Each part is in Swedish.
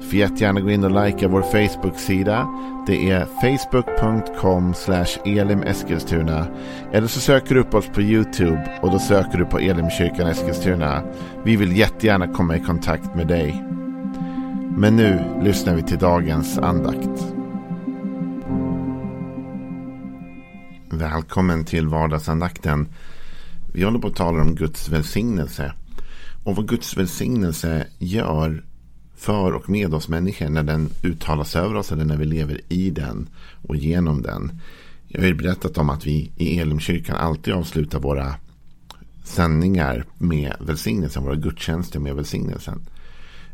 Du får jättegärna gå in och likea vår Facebook-sida. Det är facebook.com elimeskilstuna. Eller så söker du upp oss på YouTube och då söker du på Elimkyrkan Eskilstuna. Vi vill jättegärna komma i kontakt med dig. Men nu lyssnar vi till dagens andakt. Välkommen till vardagsandakten. Vi håller på att tala om Guds välsignelse. Och vad Guds välsignelse gör för och med oss människor när den uttalas över oss eller när vi lever i den och genom den. Jag har ju berättat om att vi i Elimkyrkan alltid avslutar våra sändningar med välsignelsen, våra gudstjänster med välsignelsen.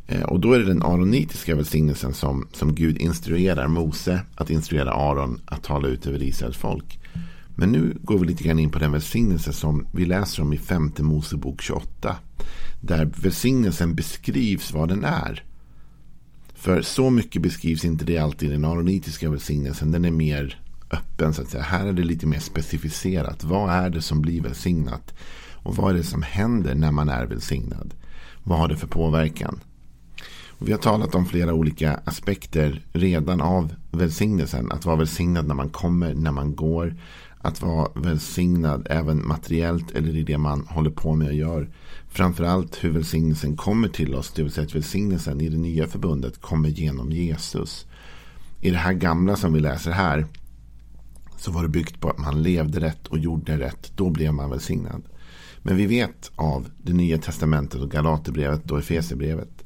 Eh, och då är det den aronitiska välsignelsen som, som Gud instruerar Mose att instruera Aron att tala ut över Israels folk. Men nu går vi lite grann in på den välsignelse som vi läser om i femte Mosebok 28. Där välsignelsen beskrivs vad den är. För så mycket beskrivs inte det alltid i den aronitiska välsignelsen. Den är mer öppen så att säga. Här är det lite mer specificerat. Vad är det som blir välsignat? Och vad är det som händer när man är välsignad? Vad har det för påverkan? Och vi har talat om flera olika aspekter redan av välsignelsen. Att vara välsignad när man kommer, när man går. Att vara välsignad även materiellt eller i det man håller på med och gör. Framförallt hur välsignelsen kommer till oss. Det vill säga att välsignelsen i det nya förbundet kommer genom Jesus. I det här gamla som vi läser här så var det byggt på att man levde rätt och gjorde rätt. Då blev man välsignad. Men vi vet av det nya testamentet och Galaterbrevet och Efesierbrevet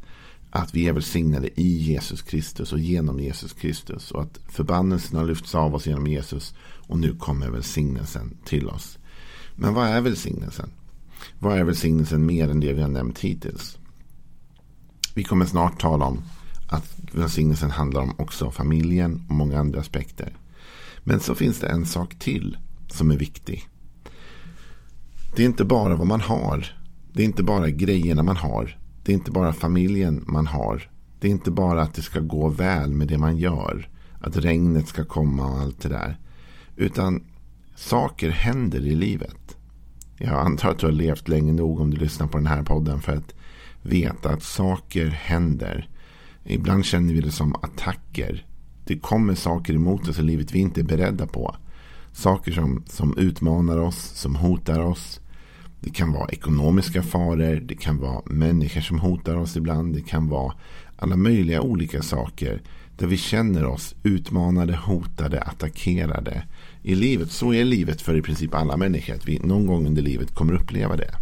att vi är välsignade i Jesus Kristus och genom Jesus Kristus. Och att förbannelsen har lyfts av oss genom Jesus och nu kommer välsignelsen till oss. Men vad är välsignelsen? Vad är välsignelsen mer än det vi har nämnt hittills? Vi kommer snart tala om att välsignelsen handlar om också familjen och många andra aspekter. Men så finns det en sak till som är viktig. Det är inte bara vad man har. Det är inte bara grejerna man har. Det är inte bara familjen man har. Det är inte bara att det ska gå väl med det man gör. Att regnet ska komma och allt det där. Utan saker händer i livet. Jag antar att du har levt länge nog om du lyssnar på den här podden för att veta att saker händer. Ibland känner vi det som attacker. Det kommer saker emot oss i livet vi inte är beredda på. Saker som, som utmanar oss, som hotar oss. Det kan vara ekonomiska faror, det kan vara människor som hotar oss ibland. Det kan vara alla möjliga olika saker där vi känner oss utmanade, hotade, attackerade i livet. Så är livet för i princip alla människor. Att vi någon gång under livet kommer uppleva det.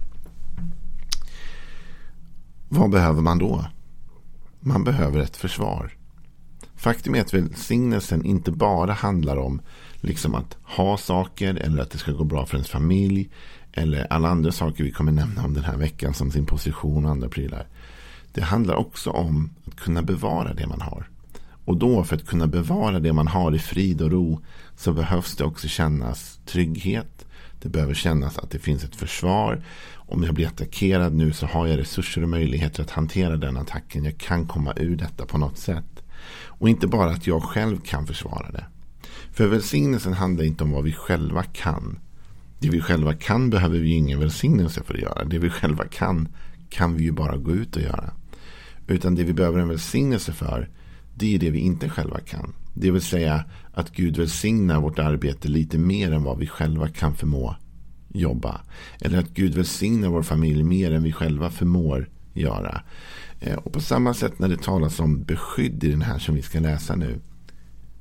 Vad behöver man då? Man behöver ett försvar. Faktum är att välsignelsen inte bara handlar om liksom att ha saker eller att det ska gå bra för ens familj. Eller alla andra saker vi kommer nämna om den här veckan som sin position och andra prylar. Det handlar också om att kunna bevara det man har. Och då för att kunna bevara det man har i frid och ro så behövs det också kännas trygghet. Det behöver kännas att det finns ett försvar. Om jag blir attackerad nu så har jag resurser och möjligheter att hantera den attacken. Jag kan komma ur detta på något sätt. Och inte bara att jag själv kan försvara det. För välsignelsen handlar inte om vad vi själva kan. Det vi själva kan behöver vi ingen välsignelse för att göra. Det vi själva kan kan vi ju bara gå ut och göra. Utan det vi behöver en välsignelse för det är det vi inte själva kan. Det vill säga att Gud välsignar vårt arbete lite mer än vad vi själva kan förmå jobba. Eller att Gud välsignar vår familj mer än vi själva förmår göra. Eh, och på samma sätt när det talas om beskydd i den här som vi ska läsa nu.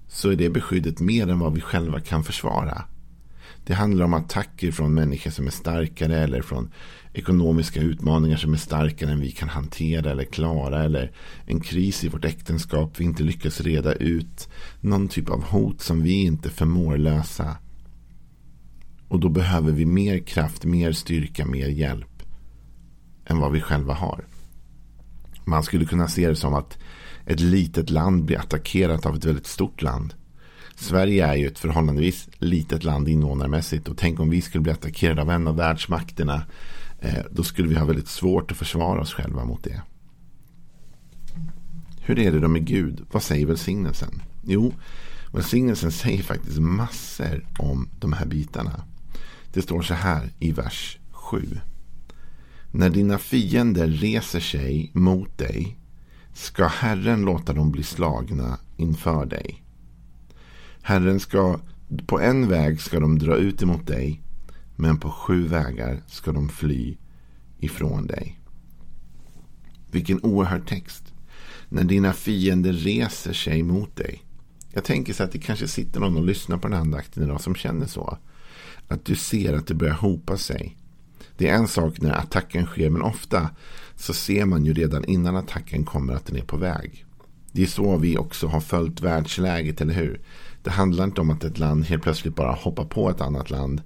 Så är det beskyddet mer än vad vi själva kan försvara. Det handlar om attacker från människor som är starkare eller från ekonomiska utmaningar som är starkare än vi kan hantera eller klara. Eller en kris i vårt äktenskap vi inte lyckas reda ut. Någon typ av hot som vi inte förmår lösa. Och då behöver vi mer kraft, mer styrka, mer hjälp än vad vi själva har. Man skulle kunna se det som att ett litet land blir attackerat av ett väldigt stort land. Sverige är ju ett förhållandevis litet land invånarmässigt och tänk om vi skulle bli attackerade av en av världsmakterna eh, då skulle vi ha väldigt svårt att försvara oss själva mot det. Hur är det då med Gud? Vad säger välsignelsen? Jo, välsignelsen säger faktiskt massor om de här bitarna. Det står så här i vers 7. När dina fiender reser sig mot dig ska Herren låta dem bli slagna inför dig. Herren ska, på en väg ska de dra ut emot dig, men på sju vägar ska de fly ifrån dig. Vilken oerhörd text. När dina fiender reser sig mot dig. Jag tänker så att det kanske sitter någon och lyssnar på den andakten idag som känner så. Att du ser att det börjar hopa sig. Det är en sak när attacken sker, men ofta så ser man ju redan innan attacken kommer att den är på väg. Det är så vi också har följt världsläget, eller hur? Det handlar inte om att ett land helt plötsligt bara hoppar på ett annat land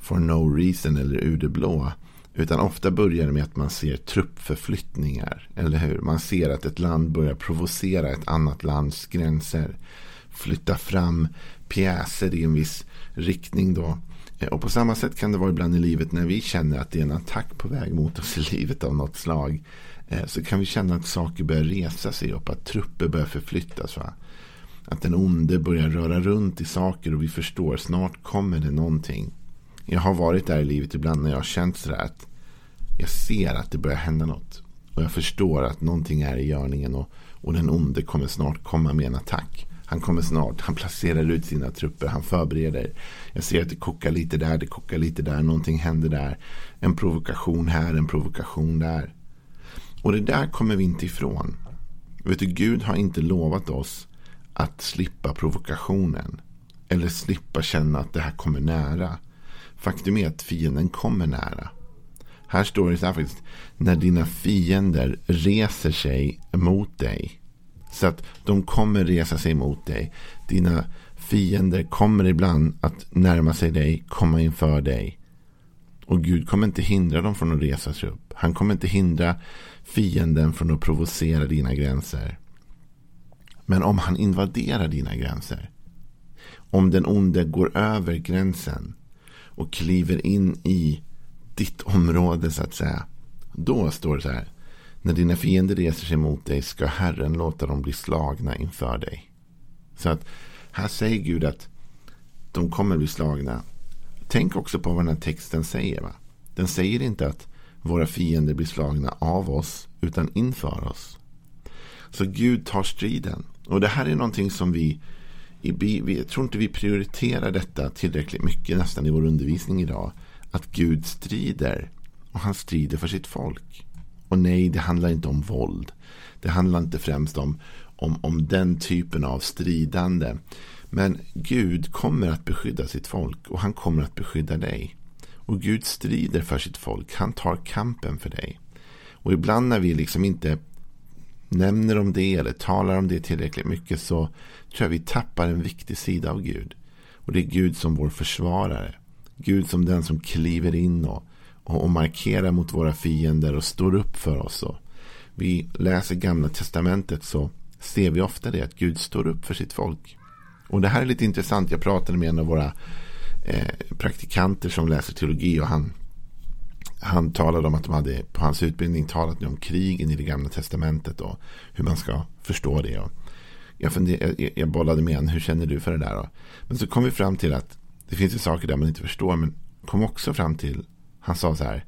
for no reason eller ur det blå. Utan ofta börjar det med att man ser truppförflyttningar. Eller hur? Man ser att ett land börjar provocera ett annat lands gränser. Flytta fram pjäser i en viss riktning då. Eh, och på samma sätt kan det vara ibland i livet när vi känner att det är en attack på väg mot oss i livet av något slag. Eh, så kan vi känna att saker börjar resa sig upp, att trupper börjar förflyttas. Va? Att den onde börjar röra runt i saker och vi förstår snart kommer det någonting. Jag har varit där i livet ibland när jag har känt sådär att jag ser att det börjar hända något. Och jag förstår att någonting är i görningen och, och den onde kommer snart komma med en attack. Han kommer snart, han placerar ut sina trupper, han förbereder. Jag ser att det kokar lite där, det kokar lite där, någonting händer där. En provokation här, en provokation där. Och det där kommer vi inte ifrån. Vet du, Gud har inte lovat oss att slippa provokationen. Eller slippa känna att det här kommer nära. Faktum är att fienden kommer nära. Här står det så här faktiskt. När dina fiender reser sig mot dig. Så att de kommer resa sig mot dig. Dina fiender kommer ibland att närma sig dig, komma inför dig. Och Gud kommer inte hindra dem från att resa sig upp. Han kommer inte hindra fienden från att provocera dina gränser. Men om han invaderar dina gränser. Om den onde går över gränsen och kliver in i ditt område så att säga. Då står det så här. När dina fiender reser sig mot dig ska Herren låta dem bli slagna inför dig. Så att här säger Gud att de kommer bli slagna. Tänk också på vad den här texten säger. Va? Den säger inte att våra fiender blir slagna av oss utan inför oss. Så Gud tar striden. Och det här är någonting som vi, vi jag tror inte vi prioriterar detta tillräckligt mycket nästan i vår undervisning idag. Att Gud strider. Och han strider för sitt folk. Och nej, det handlar inte om våld. Det handlar inte främst om, om, om den typen av stridande. Men Gud kommer att beskydda sitt folk och han kommer att beskydda dig. Och Gud strider för sitt folk. Han tar kampen för dig. Och ibland när vi liksom inte nämner om det eller talar om det tillräckligt mycket så tror jag vi tappar en viktig sida av Gud. Och det är Gud som vår försvarare. Gud som den som kliver in och, och, och markerar mot våra fiender och står upp för oss. Och vi läser gamla testamentet så ser vi ofta det att Gud står upp för sitt folk. Och det här är lite intressant. Jag pratade med en av våra eh, praktikanter som läser teologi och han han talade om att de hade på hans utbildning talat om krigen i det gamla testamentet och hur man ska förstå det. Och jag, funder, jag, jag bollade med honom, hur känner du för det där? Och, Men så kom vi fram till att det finns ju saker där man inte förstår, men kom också fram till, han sa så här,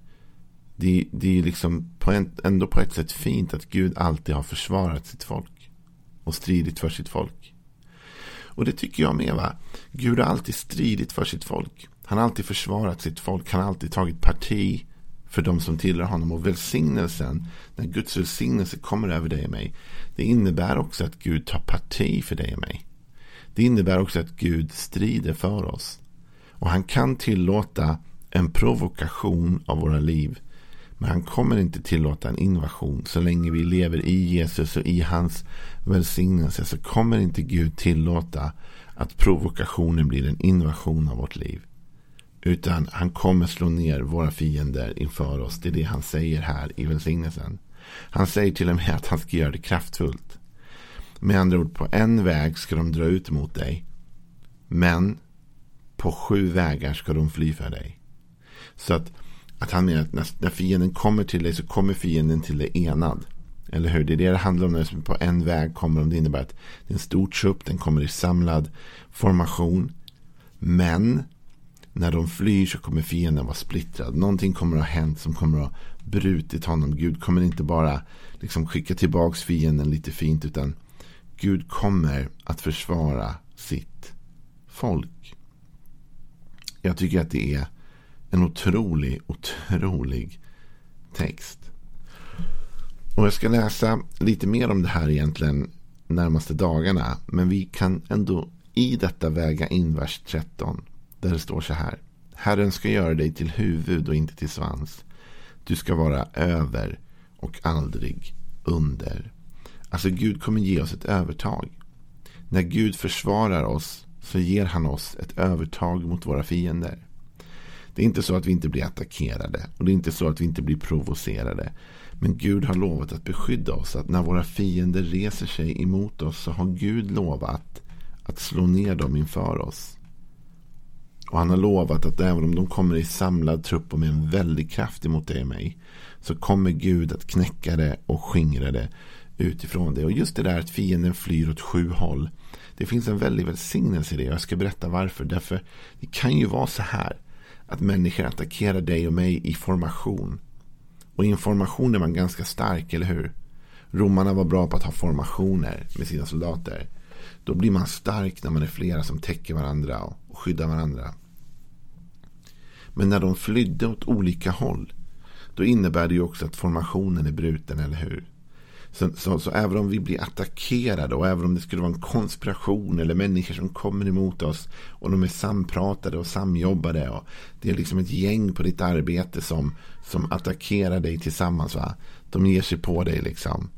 det, det är liksom på en, ändå på ett sätt fint att Gud alltid har försvarat sitt folk och stridit för sitt folk. Och det tycker jag med. Va? Gud har alltid stridit för sitt folk. Han har alltid försvarat sitt folk. Han har alltid tagit parti för de som tillhör honom. Och välsignelsen, när Guds välsignelse kommer över dig och mig, det innebär också att Gud tar parti för dig och mig. Det innebär också att Gud strider för oss. Och han kan tillåta en provokation av våra liv. Men han kommer inte tillåta en invasion. Så länge vi lever i Jesus och i hans välsignelse så kommer inte Gud tillåta att provokationen blir en invasion av vårt liv. Utan han kommer slå ner våra fiender inför oss. Det är det han säger här i välsignelsen. Han säger till och med att han ska göra det kraftfullt. Med andra ord, på en väg ska de dra ut mot dig. Men på sju vägar ska de fly för dig. Så att Att han menar att när, när fienden kommer till dig så kommer fienden till dig enad. Eller hur? Det är det det handlar om när på en väg kommer. Om det innebär att det är en stor trupp, den kommer i samlad formation. Men när de flyr så kommer fienden vara splittrad. Någonting kommer att ha hänt som kommer att ha brutit honom. Gud kommer inte bara liksom skicka tillbaka fienden lite fint. Utan Gud kommer att försvara sitt folk. Jag tycker att det är en otrolig, otrolig text. Och jag ska läsa lite mer om det här egentligen närmaste dagarna. Men vi kan ändå i detta väga in vers 13. Där det står så här. Herren ska göra dig till huvud och inte till svans. Du ska vara över och aldrig under. Alltså Gud kommer ge oss ett övertag. När Gud försvarar oss så ger han oss ett övertag mot våra fiender. Det är inte så att vi inte blir attackerade och det är inte så att vi inte blir provocerade. Men Gud har lovat att beskydda oss. Att när våra fiender reser sig emot oss så har Gud lovat att slå ner dem inför oss. Och han har lovat att även om de kommer i samlad trupp och med en väldig kraft emot dig och mig. Så kommer Gud att knäcka det och skingra det utifrån det. Och just det där att fienden flyr åt sju håll. Det finns en väldig välsignelse i det. Jag ska berätta varför. Därför det kan ju vara så här. Att människor attackerar dig och mig i formation. Och i en formation är man ganska stark, eller hur? Romarna var bra på att ha formationer med sina soldater. Då blir man stark när man är flera som täcker varandra och skyddar varandra. Men när de flydde åt olika håll. Då innebär det ju också att formationen är bruten, eller hur? Så, så, så, även om vi blir attackerade och även om det skulle vara en konspiration eller människor som kommer emot oss och de är sampratade och samjobbade och det är liksom ett gäng på ditt arbete som, som attackerar dig tillsammans. Va? De ger sig på dig liksom.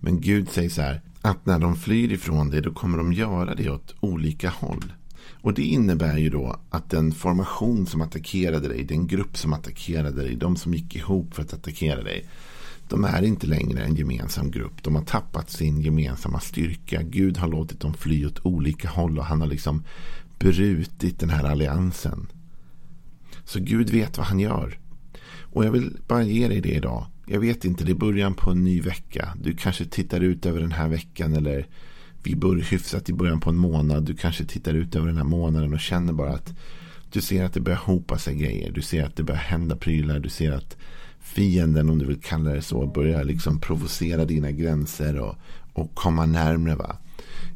Men Gud säger så här att när de flyr ifrån dig då kommer de göra det åt olika håll. Och det innebär ju då att den formation som attackerade dig, den grupp som attackerade dig, de som gick ihop för att attackera dig de är inte längre en gemensam grupp. De har tappat sin gemensamma styrka. Gud har låtit dem fly åt olika håll och han har liksom brutit den här alliansen. Så Gud vet vad han gör. Och jag vill bara ge dig det idag. Jag vet inte, det är början på en ny vecka. Du kanske tittar ut över den här veckan eller vi börjar hyfsat i början på en månad. Du kanske tittar ut över den här månaden och känner bara att du ser att det börjar hopa sig grejer. Du ser att det börjar hända prylar. Du ser att fienden, om du vill kalla det så, börjar liksom provocera dina gränser och, och komma närmre. Va?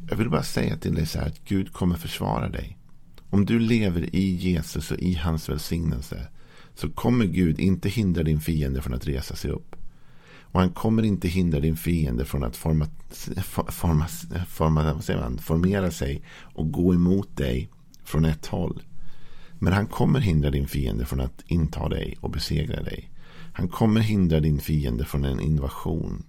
Jag vill bara säga till dig så här att Gud kommer försvara dig. Om du lever i Jesus och i hans välsignelse så kommer Gud inte hindra din fiende från att resa sig upp. Och han kommer inte hindra din fiende från att forma, forma, forma, vad säger man, formera sig och gå emot dig från ett håll. Men han kommer hindra din fiende från att inta dig och besegra dig. Han kommer hindra din fiende från en invasion.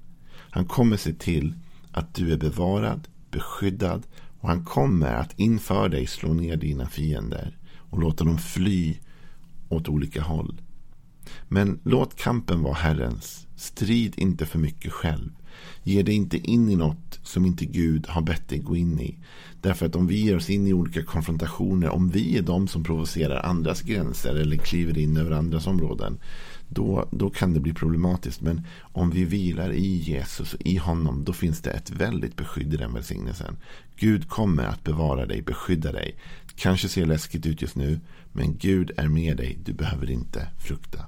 Han kommer se till att du är bevarad, beskyddad och han kommer att inför dig slå ner dina fiender och låta dem fly åt olika håll. Men låt kampen vara Herrens. Strid inte för mycket själv. Ge dig inte in i något som inte Gud har bett dig gå in i. Därför att om vi ger oss in i olika konfrontationer, om vi är de som provocerar andras gränser eller kliver in över andras områden, då, då kan det bli problematiskt. Men om vi vilar i Jesus och i honom, då finns det ett väldigt beskydd i den välsignelsen. Gud kommer att bevara dig, beskydda dig. Kanske ser läskigt ut just nu, men Gud är med dig. Du behöver inte frukta.